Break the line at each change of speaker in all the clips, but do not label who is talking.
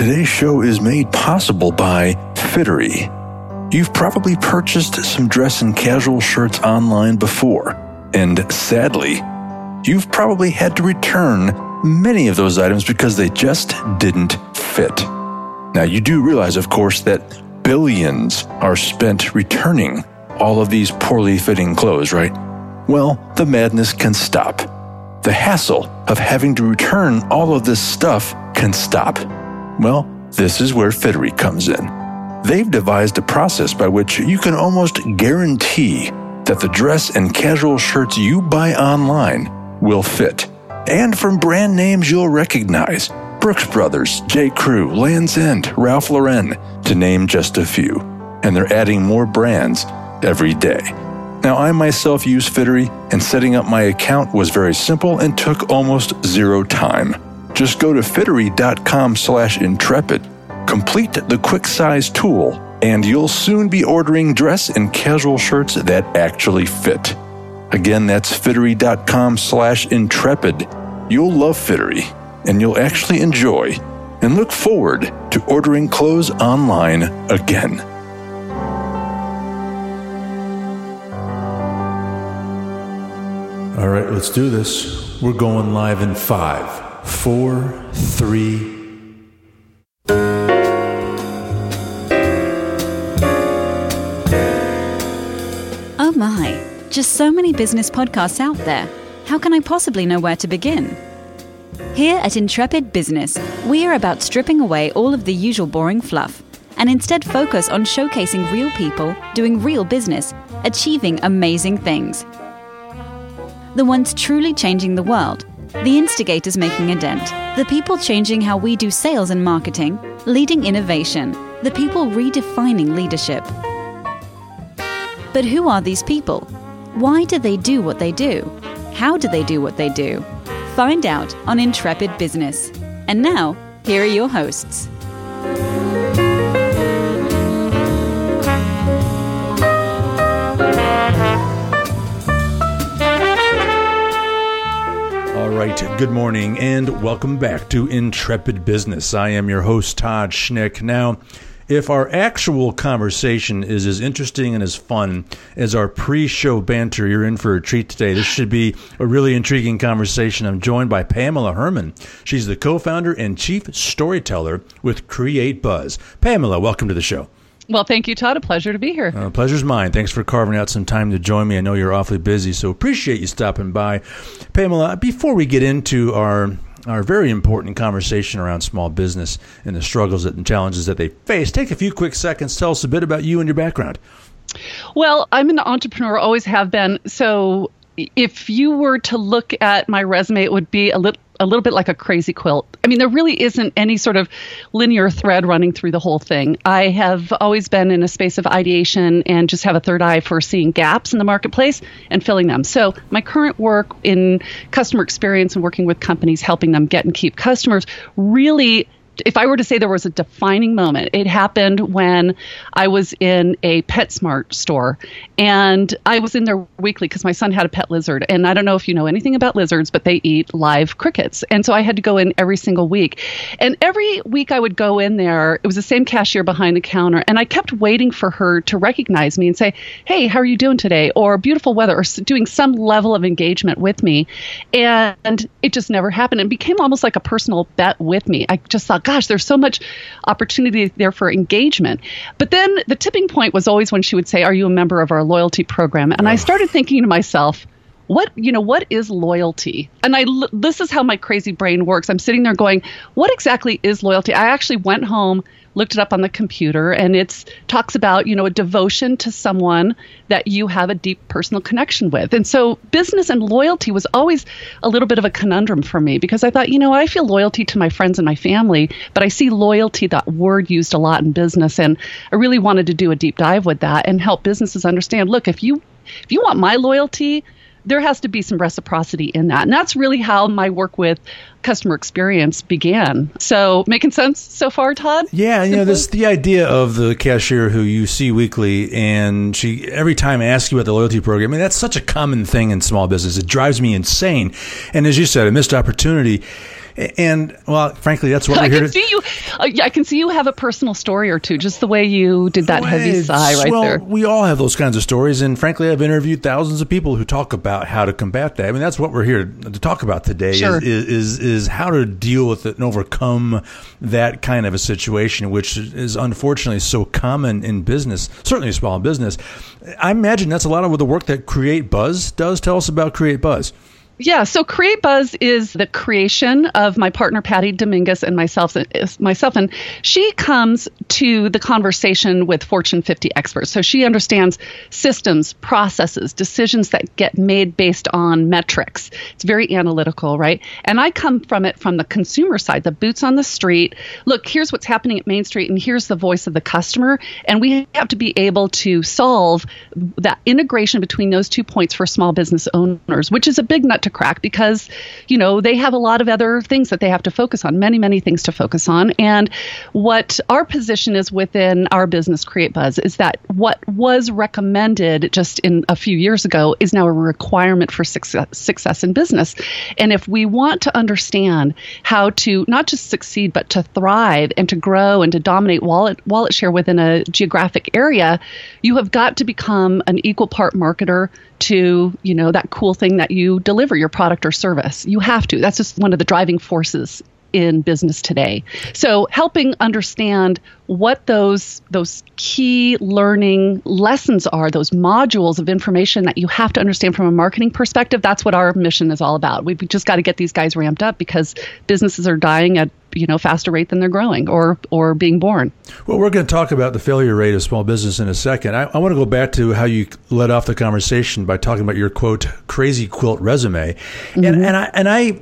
Today's show is made possible by Fittery. You've probably purchased some dress and casual shirts online before, and sadly, you've probably had to return many of those items because they just didn't fit. Now, you do realize, of course, that billions are spent returning all of these poorly fitting clothes, right? Well, the madness can stop. The hassle of having to return all of this stuff can stop. Well, this is where Fittery comes in. They've devised a process by which you can almost guarantee that the dress and casual shirts you buy online will fit. And from brand names you'll recognize Brooks Brothers, J. Crew, Lands' End, Ralph Lauren, to name just a few. And they're adding more brands every day. Now, I myself use Fittery, and setting up my account was very simple and took almost zero time. Just go to fittery.com slash intrepid, complete the quick size tool, and you'll soon be ordering dress and casual shirts that actually fit. Again, that's fittery.com slash intrepid. You'll love Fittery and you'll actually enjoy and look forward to ordering clothes online again. All right, let's do this. We're going live in five, four, three.
Oh my, just so many business podcasts out there. How can I possibly know where to begin? Here at Intrepid Business, we are about stripping away all of the usual boring fluff and instead focus on showcasing real people doing real business, achieving amazing things. The ones truly changing the world, the instigators making a dent, the people changing how we do sales and marketing, leading innovation, the people redefining leadership. But who are these people? Why do they do what they do? How do they do what they do? Find out on Intrepid Business. And now, here are your hosts.
Right, good morning and welcome back to Intrepid Business. I am your host, Todd Schnick. Now, if our actual conversation is as interesting and as fun as our pre show banter, you're in for a treat today. This should be a really intriguing conversation. I'm joined by Pamela Herrmann. She's the co founder and chief storyteller with Create Buzz. Pamela, welcome to the show.
Well, thank you, Todd. A pleasure to be here.
Uh, pleasure's mine. Thanks for carving out some time to join me. I know you're awfully busy, so appreciate you stopping by. Pamela, before we get into our our very important conversation around small business and the struggles and challenges that they face. Take a few quick seconds. Tell us a bit about you and your background.
Well, I'm an entrepreneur, always have been. So if you were to look at my resume, it would be a little a little bit like a crazy quilt. I mean, there really isn't any sort of linear thread running through the whole thing. I have always been in a space of ideation and just have a third eye for seeing gaps in the marketplace and filling them. So, my current work in customer experience and working with companies, helping them get and keep customers, really if I were to say there was a defining moment, it happened when I was in a PetSmart store and I was in there weekly because my son had a pet lizard. And I don't know if you know anything about lizards, but they eat live crickets. And so I had to go in every single week. And every week I would go in there, it was the same cashier behind the counter. And I kept waiting for her to recognize me and say, Hey, how are you doing today? Or beautiful weather, or doing some level of engagement with me. And it just never happened. It became almost like a personal bet with me. I just thought, gosh, there's so much opportunity there for engagement. But then the tipping point was always when she would say, Are you a member of our loyalty program? And oh. I started thinking to myself, what you know what is loyalty and i this is how my crazy brain works i'm sitting there going what exactly is loyalty i actually went home looked it up on the computer and it talks about you know a devotion to someone that you have a deep personal connection with. And so business and loyalty was always a little bit of a conundrum for me because i thought you know i feel loyalty to my friends and my family but i see loyalty that word used a lot in business and i really wanted to do a deep dive with that and help businesses understand look if you if you want my loyalty there has to be some reciprocity in that. And that's really how my work with customer experience began. So, making sense so far, Todd?
Yeah, you know, this the idea of the cashier who you see weekly and she every time asks you about the loyalty program. I mean, that's such a common thing in small business. It drives me insane. And as you said, a missed opportunity And well, frankly, that's what we're
I
here
can
to
see you. Uh, I can see you have a personal story or two, just the way you did that heavy sigh right
well,
there.
we all have those kinds of stories, and frankly, I've interviewed thousands of people who talk about how to combat that. I mean, that's what we're here to talk about today.
Sure.
Is, is is how to deal with it and overcome that kind of a situation, which is unfortunately so common in business, certainly small business. I imagine that's a lot of the work that Create Buzz does. Tell us about Create Buzz.
Yeah, so Create Buzz is the creation of my partner Patty Dominguez and myself. Myself, and she comes to the conversation with Fortune 50 experts. So she understands systems, processes, decisions that get made based on metrics. It's very analytical, right? And I come from it from the consumer side, the boots on the street. Look, here's what's happening at Main Street, and here's the voice of the customer. And we have to be able to solve that integration between those two points for small business owners, which is a big nut to crack because, you know, they have a lot of other things that they have to focus on, many, many things to focus on. And what our position is within our business, Create Buzz, is that what was recommended just in a few years ago is now a requirement for success, success in business. And if we want to understand how to not just succeed, but to thrive and to grow and to dominate wallet, wallet share within a geographic area, you have got to become an equal part marketer to you know that cool thing that you deliver your product or service. You have to. That's just one of the driving forces in business today. So helping understand what those those key learning lessons are those modules of information that you have to understand from a marketing perspective that's what our mission is all about. We've just got to get these guys ramped up because businesses are dying at you know faster rate than they're growing or or being born
Well, we're going to talk about the failure rate of small business in a second. I, I want to go back to how you led off the conversation by talking about your quote crazy quilt resume, and and I and I.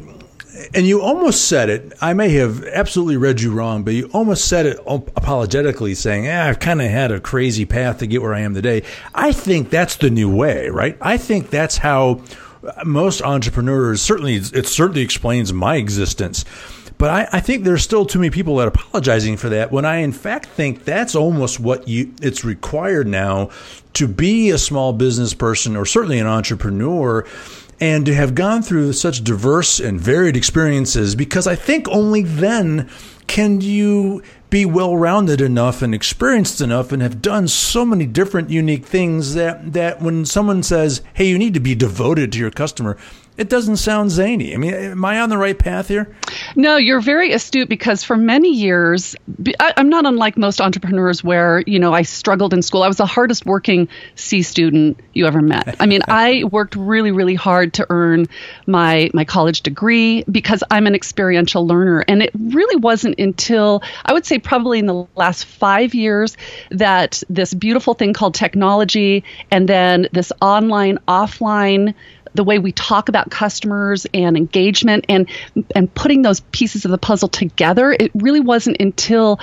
And you almost said it. I may have absolutely read you wrong, but you almost said it apologetically, saying, eh, "I've kind of had a crazy path to get where I am today." I think that's the new way, right? I think that's how most entrepreneurs. Certainly, it certainly explains my existence. But I, I, think there's still too many people that are apologizing for that. When I, in fact, think that's almost what you it's required now to be a small business person or certainly an entrepreneur, and to have gone through such diverse and varied experiences. Because I think only then can you be well rounded enough and experienced enough and have done so many different unique things that that when someone says, "Hey, you need to be devoted to your customer," it doesn't sound zany. I mean, am I on the right path here?
No, you're very astute because for many years, I, am not unlike most entrepreneurs where, you know, I struggled in school. I was the hardest working C student you ever met. I mean, I worked really, really hard to earn my, my college degree because I'm an experiential learner. And it really wasn't until I would say probably in the last five years that this beautiful thing called technology and then this online, offline, the way we talk about customers and engagement and and putting those pieces of the puzzle together it really wasn't until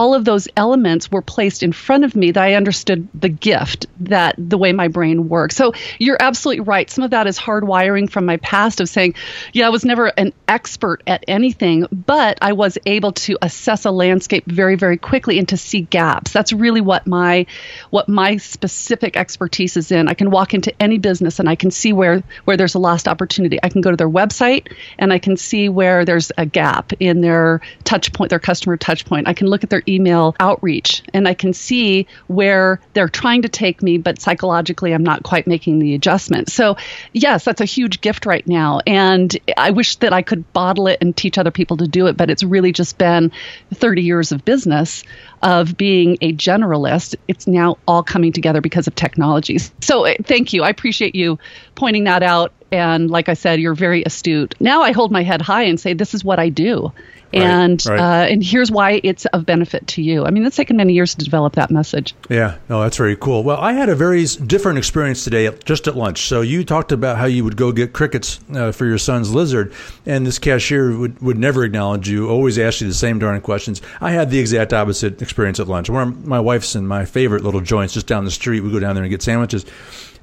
all of those elements were placed in front of me that I understood the gift that the way my brain works. So you're absolutely right. Some of that is hardwiring from my past of saying, yeah, I was never an expert at anything, but I was able to assess a landscape very, very quickly and to see gaps. That's really what my what my specific expertise is in. I can walk into any business and I can see where where there's a lost opportunity. I can go to their website and I can see where there's a gap in their touch point, their customer touch point. I can look at their email outreach and I can see where they're trying to take me, but psychologically I'm not quite making the adjustment. So, yes, that's a huge gift right now. And I wish that I could bottle it and teach other people to do it, but it's really just been 30 years of business of being a generalist. It's now all coming together because of technologies. So, thank you. I appreciate you pointing that out. And like I said, you're very astute. Now I hold my head high and say, this is what I do.
Right,
and
right.
Uh, and here's why it's of benefit to you. I mean, it's taken many years to develop that message.
Yeah, no, that's very cool. Well, I had a very different experience today, at- just at lunch. So you talked about how you would go get crickets uh, for your son's lizard, and this cashier would, would never acknowledge you, always ask you the same darn questions. I had the exact opposite experience at lunch. One of my wife's and my favorite little joints just down the street. We go down there and get sandwiches.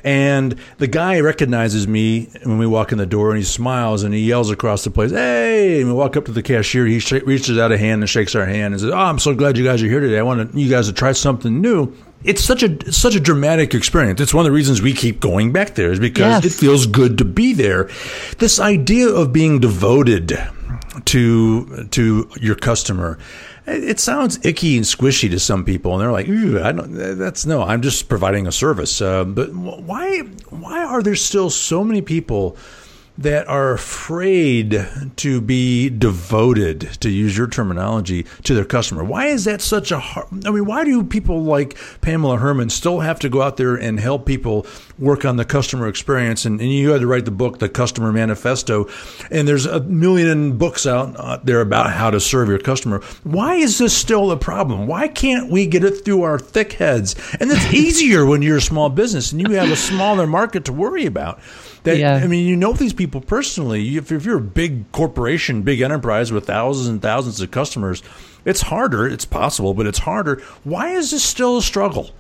And the guy recognizes me when we walk in the door, and he smiles and he yells across the place, "Hey!" And we walk up to the cashier. He sh- reaches out a hand and shakes our hand and says, "Oh, I'm so glad you guys are here today. I want you guys to try something new." it's such a such a dramatic experience. It's one of the reasons we keep going back there is because
Yes.
it feels good to be there. This idea of being devoted to to your customer. It sounds icky and squishy to some people, and they're like, "Ooh, I don't." That's no. I'm just providing a service. Uh, but why? Why are there still so many people that are afraid to be devoted, to use your terminology, to their customer. Why is that such a hard? I mean, why do people like Pamela Herrmann still have to go out there and help people work on the customer experience? And, and you had to write the book, The Customer Manifesto, and there's a million books out there about how to serve your customer. Why is this still a problem? Why can't we get it through our thick heads? And it's easier when you're a small business and you have a smaller market to worry about. That,
Yeah.
I mean, you know these people personally. If, if you're a big corporation, big enterprise with thousands and thousands of customers, it's harder. It's possible, but it's harder. Why is this still a struggle?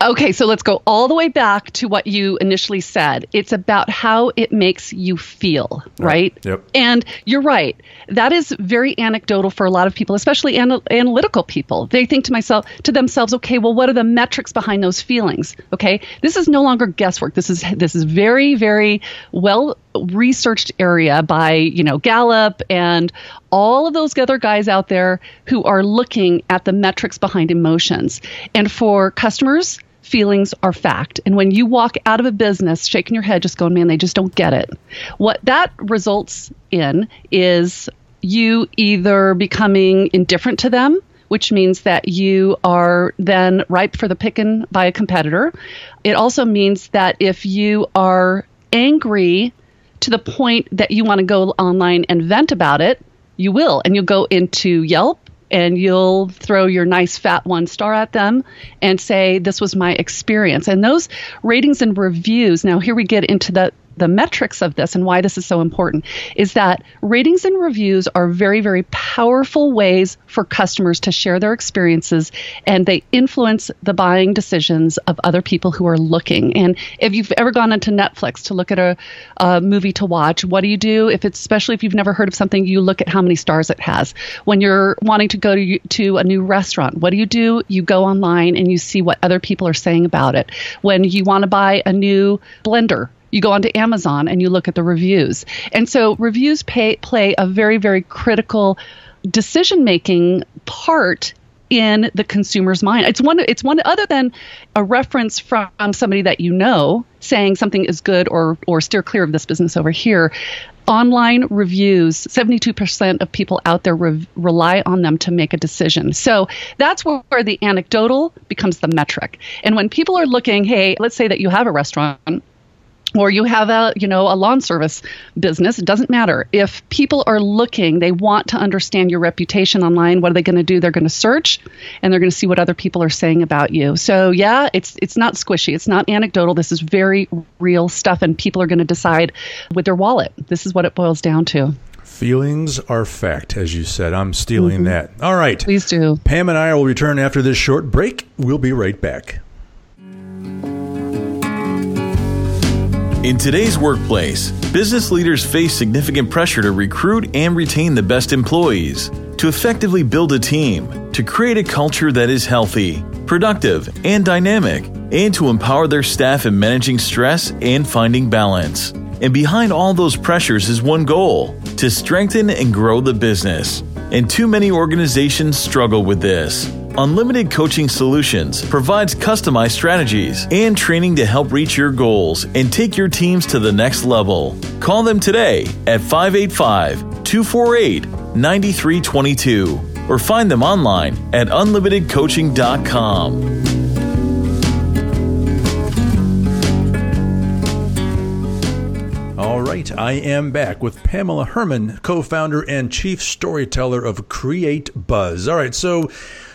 Okay, so let's go all the way back to what you initially said. It's about how it makes you feel, right?
Yep.
And you're right. That is very anecdotal for a lot of people, especially anal- analytical people. They think to myself to themselves, okay, well, what are the metrics behind those feelings? Okay, this is no longer guesswork. This is this is very very well researched area by you know Gallup and all of those other guys out there who are looking at the metrics behind emotions. And for customers, feelings are fact. And when you walk out of a business shaking your head, just going, man, they just don't get it. What that results in is you either becoming indifferent to them, which means that you are then ripe for the picking by a competitor. It also means that if you are angry to the point that you want to go online and vent about it, you will. And you'll go into Yelp and you'll throw your nice fat one star at them and say, This was my experience. And those ratings and reviews, now here we get into the the metrics of this and why this is so important is that ratings and reviews are very, very powerful ways for customers to share their experiences and they influence the buying decisions of other people who are looking. And if you've ever gone into Netflix to look at a, a movie to watch, what do you do? If it's especially if you've never heard of something, you look at how many stars it has. When you're wanting to go to, to a new restaurant, what do you do? You go online and you see what other people are saying about it. When you want to buy a new blender, you go onto Amazon and you look at the reviews. And so reviews pay, play a very, very critical decision making part in the consumer's mind. It's one it's one other than a reference from somebody that you know saying something is good or or steer clear of this business over here. Online reviews, 72% of people out there re- rely on them to make a decision. So that's where, where the anecdotal becomes the metric. And when people are looking, hey, let's say that you have a restaurant or you have a you know a lawn service business it doesn't matter if people are looking they want to understand your reputation online what are they going to do they're going to search and they're going to see what other people are saying about you so yeah it's it's not squishy it's not anecdotal this is very real stuff and people are going to decide with their wallet this is what it boils down to
Feelings are fact, as you said. I'm stealing mm-hmm. that. All right.
please do
Pam and I will return after this short break. We'll be right back.
In today's workplace, business leaders face significant pressure to recruit and retain the best employees, to effectively build a team, to create a culture that is healthy, productive, and dynamic, and to empower their staff in managing stress and finding balance. And behind all those pressures is one goal to strengthen and grow the business. And too many organizations struggle with this. Unlimited Coaching Solutions provides customized strategies and training to help reach your goals and take your teams to the next level. Call them today at 585 248 9322 or find them online at unlimitedcoaching.com.
All right, I am back with Pamela Herrmann, co founder and chief storyteller of Create Buzz. All right, so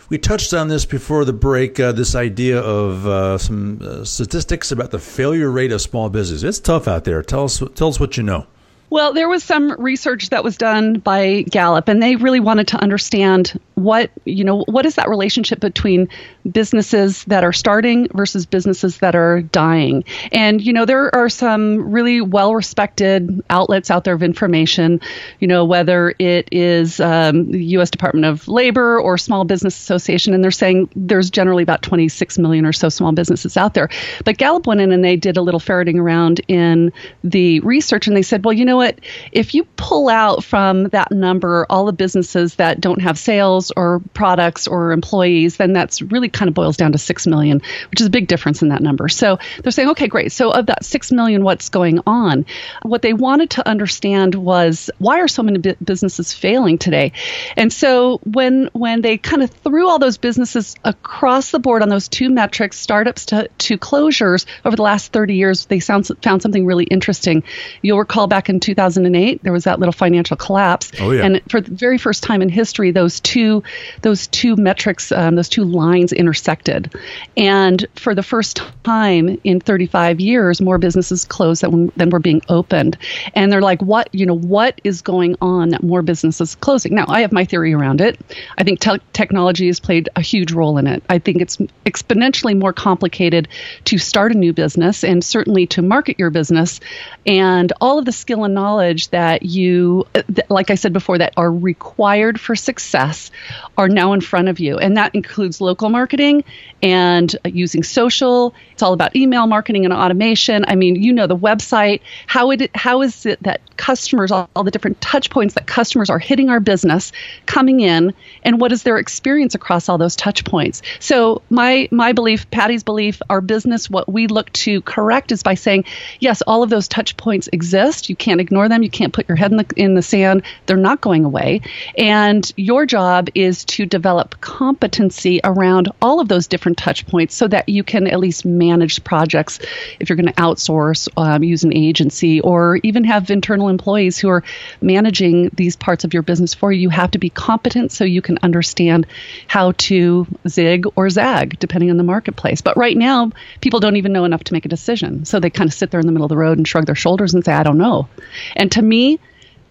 we touched on this before the break uh, this idea of uh, some uh, statistics about the failure rate of small business. It's tough out there. Tell us, tell us what you know.
Well, there was some research that was done by Gallup, and they really wanted to understand what you know what is that relationship between businesses that are starting versus businesses that are dying. And you know there are some really well-respected outlets out there of information. You know whether it is um, the U.S. Department of Labor or Small Business Association, and they're saying there's generally about 26 million or so small businesses out there. But Gallup went in and they did a little ferreting around in the research, and they said, well, you know what? If you pull out from that number all the businesses that don't have sales or products or employees, then that's really kind of boils down to 6 million, which is a big difference in that number. So they're saying, okay, great. So of that 6 million, what's going on? What they wanted to understand was why are so many businesses failing today? And so when when they kind of threw all those businesses across the board on those two metrics, startups to, to closures over the last 30 years, they found, found something really interesting. You'll recall back in 2008, there was that little financial collapse.
Oh, yeah.
And for the very first time in history, those two those two metrics, um, those two lines intersected. And for the first time in 35 years, more businesses closed than, than were being opened. And they're like, what, you know, what is going on that more businesses closing? Now, I have my theory around it. I think te- technology has played a huge role in it. I think it's exponentially more complicated to start a new business and certainly to market your business. And all of the skill and knowledge that you, like I said before, that are required for success are now in front of you. And that includes local marketing and using social. It's all about email marketing and automation. I mean, you know the website. How it how is it that customers, all, all the different touch points that customers are hitting our business, coming in, and what is their experience across all those touch points? So my my belief, Patty's belief, our business, what we look to correct is by saying, yes, all of those touch points exist. You can't ignore them. You can't put your head in the in the sand. They're not going away. And your job is to develop competency around all of those different touch points so that you can at least manage projects if you're going to outsource, um, use an agency, or even have internal employees who are managing these parts of your business for you. You have to be competent so you can understand how to zig or zag depending on the marketplace. But right now, people don't even know enough to make a decision. So they kind of sit there in the middle of the road and shrug their shoulders and say, I don't know. And to me,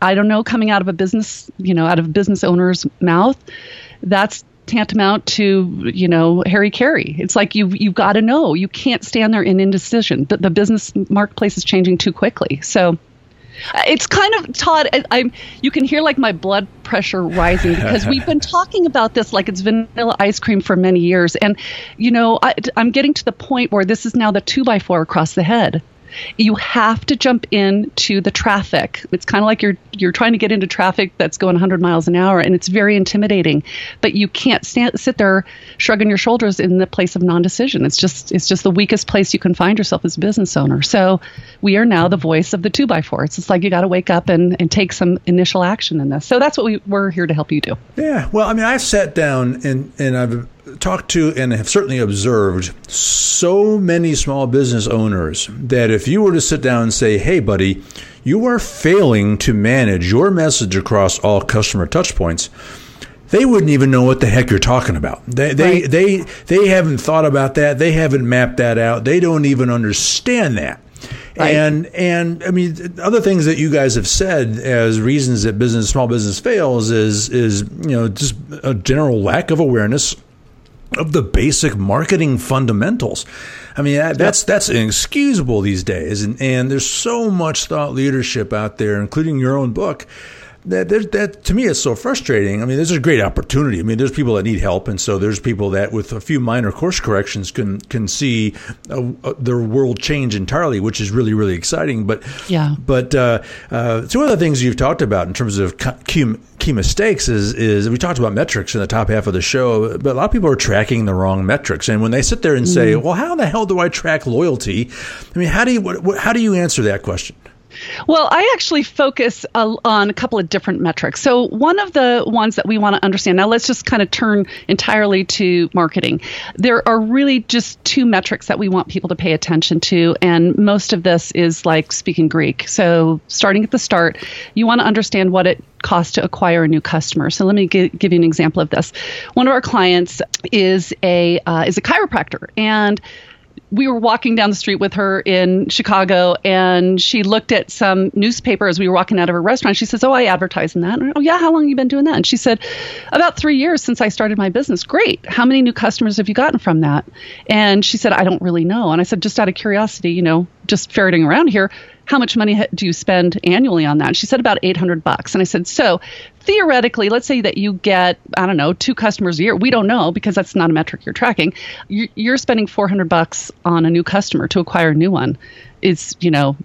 I don't know, coming out of a business, you know, out of a business owner's mouth, that's tantamount to you know hara-kiri. It's like you've you've got to know. You can't stand there in indecision. The, the business marketplace is changing too quickly. So uh, it's kind of Todd. I'm. you can hear like my blood pressure rising because we've been talking about this like it's vanilla ice cream for many years, and you know I, I'm getting to the point where this is now the two by four across the head you have to jump into the traffic. It's kind of like you're you're trying to get into traffic that's going 100 miles an hour, and it's very intimidating. But you can't stand, sit there shrugging your shoulders in the place of non-decision. It's just it's just the weakest place you can find yourself as a business owner. So we are now the voice of the two by four. It's like you got to wake up and, and take some initial action in this. So that's what we, we're here to help you do.
Yeah. Well, I mean, I've sat down and and I've talked to and have certainly observed so many small business owners that if you were to sit down and say, hey, buddy, you are failing to manage your message across all customer touchpoints, they wouldn't even know what the heck you're talking about. They, they, right. they, they haven't thought about that. They haven't mapped that out. They don't even understand that. Right. And and I mean other things that you guys have said as reasons that business small business fails is is you know just a general lack of awareness of the basic marketing fundamentals. I mean, that, that's that's inexcusable these days, and and there's so much thought leadership out there, including your own book, that, that to me is so frustrating. I mean, there's a great opportunity. I mean, there's people that need help, and so there's people that with a few minor course corrections can can see uh, uh, their world change entirely, which is really really exciting. But
yeah,
but uh, uh, two other things you've talked about in terms of key, key mistakes is is we talked about metrics in the top half of the show, but a lot of people are tracking the wrong metrics, and when they sit there and say, mm. "Well, how the hell do I track loyalty?" I mean, how do you what, how do you answer that question?
Well, I actually focus uh, on a couple of different metrics. So, one of the ones that we want to understand now, let's just kind of turn entirely to marketing. There are really just two metrics that we want people to pay attention to, and most of this is like speaking Greek. So, starting at the start, you want to understand what it costs to acquire a new customer. So, let me give, give you an example of this. One of our clients is a uh, is a chiropractor, and we were walking down the street with her in Chicago, and she looked at some newspaper as we were walking out of her restaurant. She says, "Oh, I advertise in that." And, oh, yeah. How long have you been doing that? And she said, "About three years since I started my business." Great. How many new customers have you gotten from that? And she said, "I don't really know." And I said, "Just out of curiosity, you know, just ferreting around here." How much money do you spend annually on that? she said about 800 bucks. And I said, so theoretically, let's say that you get, I don't know, two customers a year. We don't know because that's not a metric you're tracking. You're spending 400 bucks on a new customer to acquire a new one. Is, you know,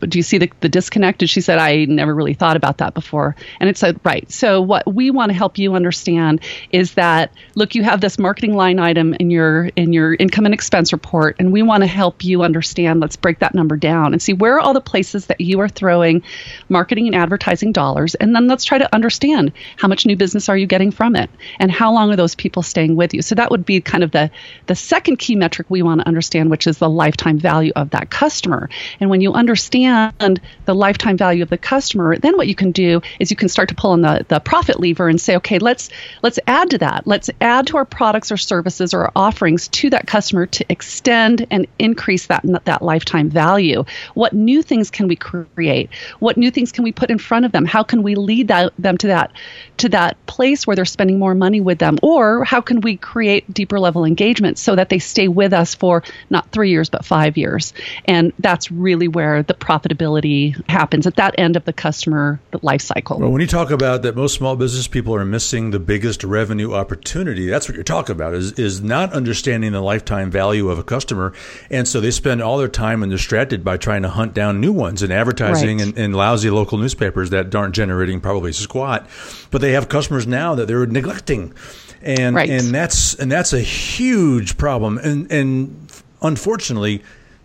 do you see the, the disconnect? And she said, I never really thought about that before. And it said, right. So what we want to help you understand is that, look, you have this marketing line item in your in your income and expense report, and we want to help you understand. Let's break that number down and see where are all the places that you are throwing marketing and advertising dollars, and then let's try to understand how much new business are you getting from it, and how long are those people staying with you. So that would be kind of the the second key metric we want to understand, which is the lifetime value of that customer. And when you understand understand the lifetime value of the customer, then what you can do is you can start to pull on the, the profit lever and say, okay, let's let's add to that. Let's add to our products or services or our offerings to that customer to extend and increase that that lifetime value. What new things can we create? What new things can we put in front of them? How can we lead that, them to that to that place where they're spending more money with them? Or how can we create deeper level engagement so that they stay with us for not three years but five years? And that's really where the profitability happens at that end of the customer life cycle.
Well, when you talk about that most small business people are missing the biggest revenue opportunity, that's what you're talking about is, is not understanding the lifetime value of a customer. And so they spend all their time and distracted by trying to hunt down new ones and advertising right. in, lousy local newspapers that aren't generating probably squat. But they have customers now that they're neglecting. And, right. and that's and that's a huge problem. And and unfortunately,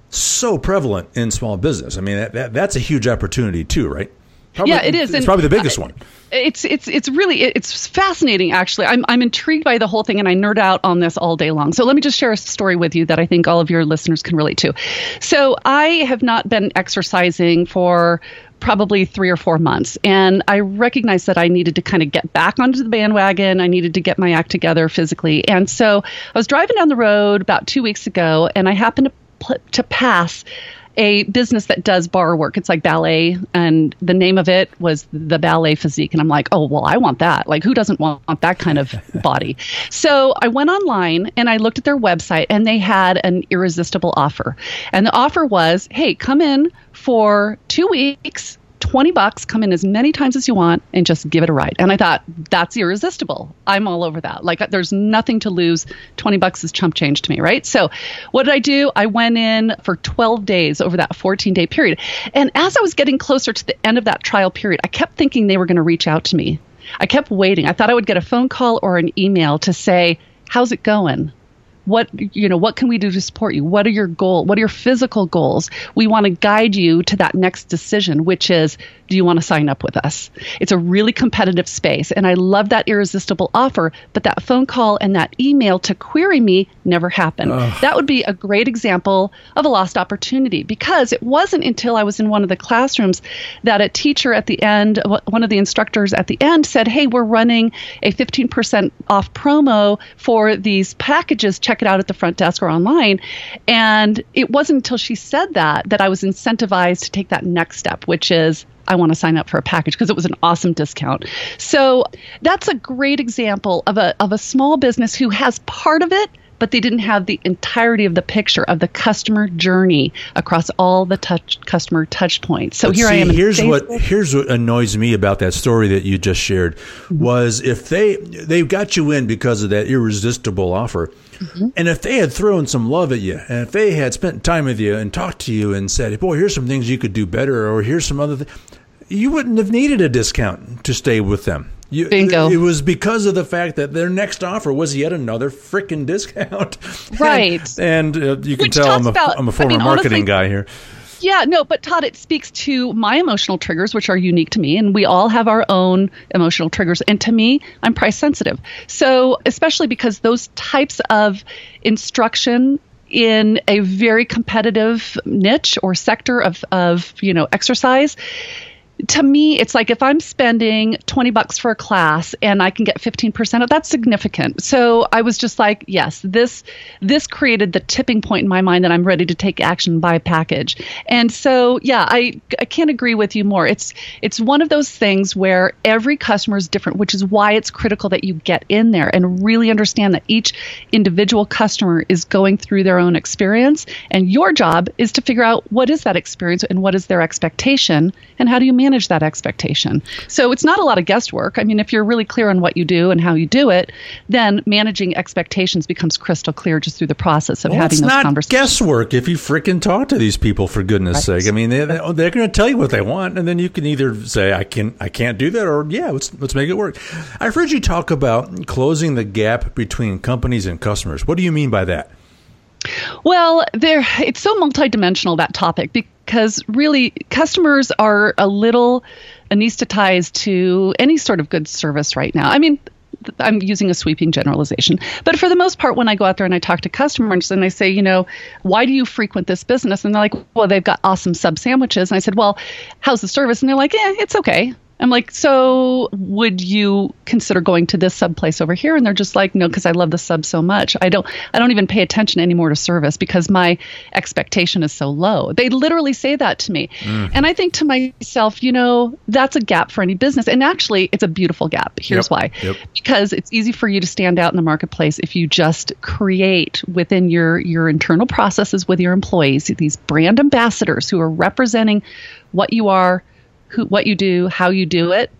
so prevalent in small business. I mean, that, that that's a huge opportunity too, right?
Probably, yeah, it is.
It's and probably the biggest one.
It's it's it's really it's fascinating. Actually, I'm I'm intrigued by the whole thing, and I nerd out on this all day long. So let me just share a story with you that I think all of your listeners can relate to. So I have not been exercising for probably three or four months. And I recognized that I needed to kind of get back onto the bandwagon. I needed to get my act together physically. And so I was driving down the road about two weeks ago, and I happened to to pass a business that does barre work. It's like ballet, and the name of it was the Ballet Physique. And I'm like, oh, well, I want that. Like, who doesn't want, want that kind of body? So I went online and I looked at their website, and they had an irresistible offer. And the offer was, hey, come in for two weeks 20 bucks, come in as many times as you want and just give it a ride. And I thought, that's irresistible. I'm all over that. Like, there's nothing to lose. 20 bucks is chump change to me, right? So, what did I do? I went in for 12 days over that 14 day period. And as I was getting closer to the end of that trial period, I kept thinking they were going to reach out to me. I kept waiting. I thought I would get a phone call or an email to say, How's it going? What you know what can we do to support you? What are your goals what are your physical goals? We want to guide you to that next decision which is do you want to sign up with us? It's a really competitive space and i love that irresistible offer but that phone call and that email to query me never happened. Ugh. that would be a great example of a lost opportunity because it wasn't until i was in one of the classrooms that a teacher at the end one of the instructors at the end said hey we're running a 15% off promo for these packages. Check check it out at the front desk or online. And it wasn't until she said that that I was incentivized to take that next step, which is I want to sign up for a package because it was an awesome discount. So that's a great example of a of a small business who has part of it but they didn't have the entirety of the picture of the customer journey across all the touch customer touch points. So
but
here
see,
I am.
Here's what here's what annoys me about that story that you just shared mm-hmm. was if they they got you in because of that irresistible offer, mm-hmm. and if they had thrown some love at you, and if they had spent time with you and talked to you and said, "Boy, here's some things you could do better," or "Here's some other," things, you wouldn't have needed a discount to stay with them. You,
Bingo.
It was because of the fact that their next offer was yet another freaking discount.
Right.
and, and uh, you can Which tell I'm a, about, I'm a former I mean, marketing honestly, guy here.
Yeah, no, but Todd, it speaks to my emotional triggers, which are unique to me, and we all have our own emotional triggers. And to me, I'm price sensitive. So, especially because those types of instruction in a very competitive niche or sector of, of you know exercise to me, it's like if I'm spending 20 bucks for a class and I can get 15% of that's significant. So I was just like, yes, this this created the tipping point in my mind that I'm ready to take action buy a package. And so, yeah, I I can't agree with you more. It's it's one of those things where every customer is different, which is why it's critical that you get in there and really understand that each individual customer is going through their own experience and your job is to figure out what is that experience and what is their expectation and how do you manage that expectation. So it's not a lot of guesswork. I mean, if you're really clear on what you do and how you do it, then managing expectations becomes crystal clear just through the process of
well,
having
those
not
conversations. guesswork if you freaking talk to these people for goodness right. sake. I mean, they, they're going to tell you what they want, and then you can either say I can I can't do that, or yeah, let's let's make it work. I've heard you talk about closing the gap between companies and customers. What do you mean by that?
Well, there it's so multidimensional that topic because really customers are a little anesthetized to any sort of good service right now. I mean, I'm using a sweeping generalization. But for the most part, when I go out there and I talk to customers and I say, you know, why do you frequent this business? And they're like, well, they've got awesome sub sandwiches. And I said, well, how's the service? And they're like, yeah, it's okay. I'm like, so would you consider going to this sub place over here? And they're just like, no, because I love the sub so much. I don't, I don't even pay attention anymore to service because my expectation is so low. They literally say that to me, mm. and I think to myself, you know, that's a gap for any business, and actually, it's a beautiful gap. Here's yep. why: yep. because it's easy for you to stand out in the marketplace if you just create within your your internal processes with your employees these brand ambassadors who are representing what you are who, what you do, how you do it,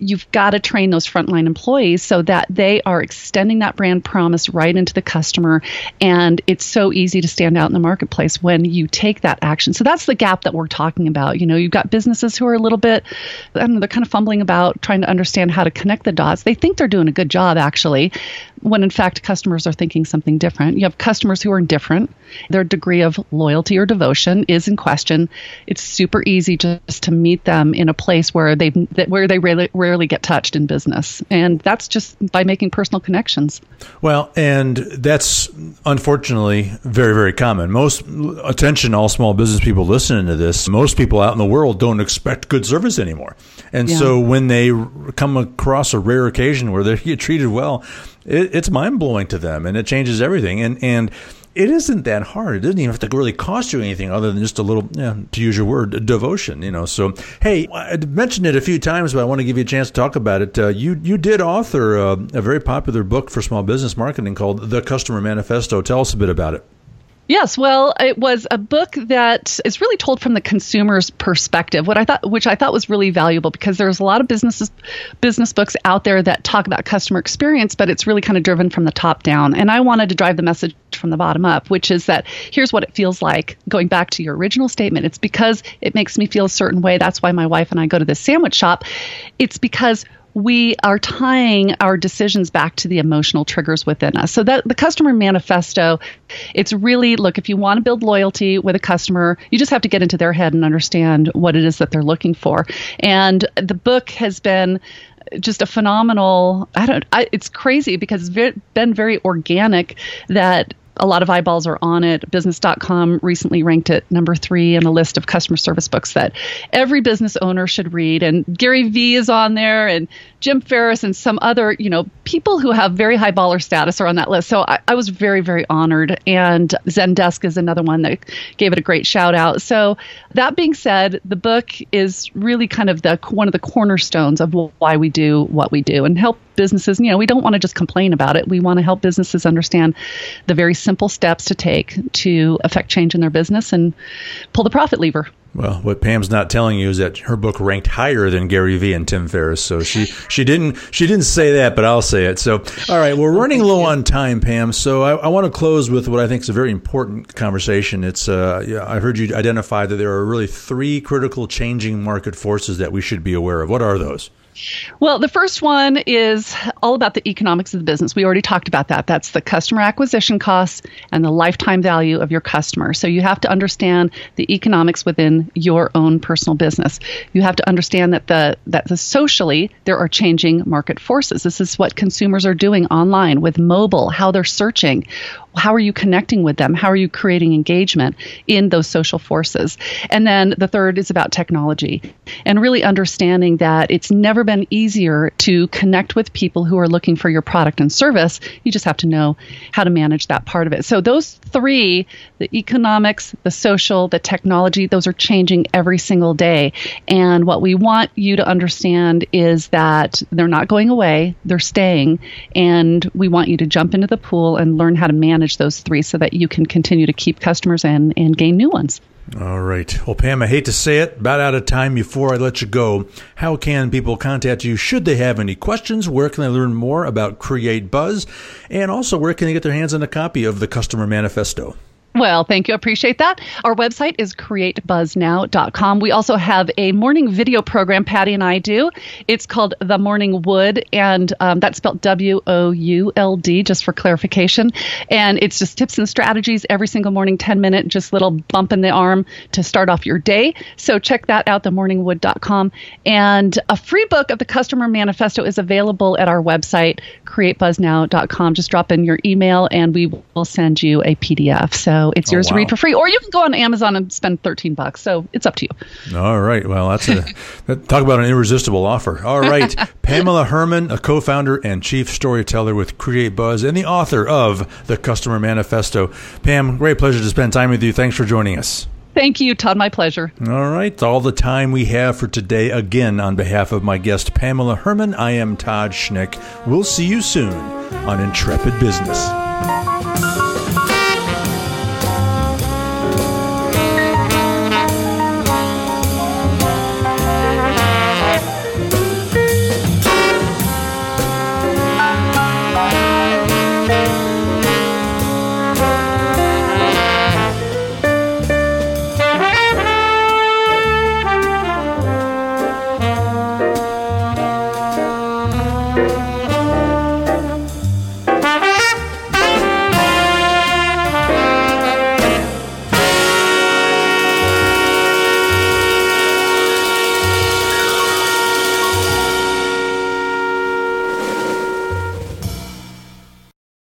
you've got to train those frontline employees so that they are extending that brand promise right into the customer. And it's so easy to stand out in the marketplace when you take that action. So that's the gap that we're talking about. You know, you've got businesses who are a little bit, I don't know, they're kind of fumbling about trying to understand how to connect the dots. They think they're doing a good job, actually, when in fact customers are thinking something different. You have customers who are indifferent. Their degree of loyalty or devotion is in question. It's super easy just to meet them in a place where they where they really rarely get touched in business, and that's just by making personal connections.
Well, and that's unfortunately very very common. Most attention, all small business people listening to this. Most people out in the world don't expect good service anymore, and yeah. so when they come across a rare occasion where they get treated well it, it's mind blowing to them, and it changes everything. And and it isn't that hard. It doesn't even have to really cost you anything other than just a little, yeah, to use your word, devotion. You know. So hey, I mentioned it a few times, but I want to give you a chance to talk about it. Uh, you you did author uh, a very popular book for small business marketing called The Customer Manifesto. Tell us a bit about it.
Yes, well, it was a book that is really told from the consumer's perspective. What I thought, which I thought was really valuable, because there's a lot of businesses, business books out there that talk about customer experience, but it's really kind of driven from the top down. And I wanted to drive the message from the bottom up, which is that here's what it feels like. Going back to your original statement, it's because it makes me feel a certain way. That's why my wife and I go to this sandwich shop. It's because we are tying our decisions back to the emotional triggers within us. So that the customer manifesto, it's really look if you want to build loyalty with a customer, you just have to get into their head and understand what it is that they're looking for. And the book has been just a phenomenal i don't I, it's crazy because it's been very organic that a lot of eyeballs are on it. Business.com recently ranked it number three in a list of customer service books that every business owner should read. And Gary Vee is on there, and Tim Ferriss, and some other, you know, people who have very high baller status are on that list. So I, I was very, very honored. And Zendesk is another one that gave it a great shout out. So that being said, the book is really kind of the one of the cornerstones of why we do what we do and help businesses, you know, we don't want to just complain about it. We want to help businesses understand the very simple steps to take to affect change in their business and pull the profit lever.
Well, what Pam's not telling you is that her book ranked higher than Gary Vee and Tim Ferriss. So she she didn't she didn't say that, but I'll say it. So all right, we're running low on time, Pam. So I, I want to close with what I think is a very important conversation. It's uh, yeah, I heard you identify that there are really three critical changing market forces that we should be aware of. What are those?
Well, the first one is all about the economics of the business. We already talked about that. That's the customer acquisition costs and the lifetime value of your customer. So you have to understand the economics within your own personal business. You have to understand that the that the socially there are changing market forces. This is what consumers are doing online with mobile, how they're searching, how are you connecting with them? How are you creating engagement in those social forces? And then the third is about technology and really understanding that it's never been easier to connect with people who are looking for your product and service. You just have to know how to manage that part of it. So, those three the economics, the social, the technology those are changing every single day. And what we want you to understand is that they're not going away, they're staying. And we want you to jump into the pool and learn how to manage those three so that you can continue to keep customers and, and gain new ones.
All right. Well, Pam, I hate to say it, about out of time before I let you go. How can people contact you should they have any questions? Where can they learn more about Create Buzz? And also, where can they get their hands on a copy of the Customer Manifesto?
Well, thank you. Appreciate that. Our website is createbuzznow.com. We also have a morning video program Patty and I do. It's called The Morning Would, and um, that's spelled W O U L D, just for clarification. And it's just tips and strategies every single morning, 10 minute, just little bump in the arm to start off your day. So check that out, themorningwould.com. And a free book of the Customer Manifesto is available at our website, createbuzznow.com. Just drop in your email, and we will send you a PDF. So it's oh, yours wow. to read for free, or you can go on Amazon and spend thirteen bucks. So it's up to you.
All right. Well, that's a talk about an irresistible offer. All right, Pamela Herrmann, a co-founder and chief storyteller with Create Buzz, and the author of the Customer Manifesto. Pam, great pleasure to spend time with you. Thanks for joining us.
Thank you, Todd. My pleasure.
All right. All the time we have for today. Again, on behalf of my guest, Pamela Herrmann, I am Todd Schnick. We'll see you soon on Intrepid Business.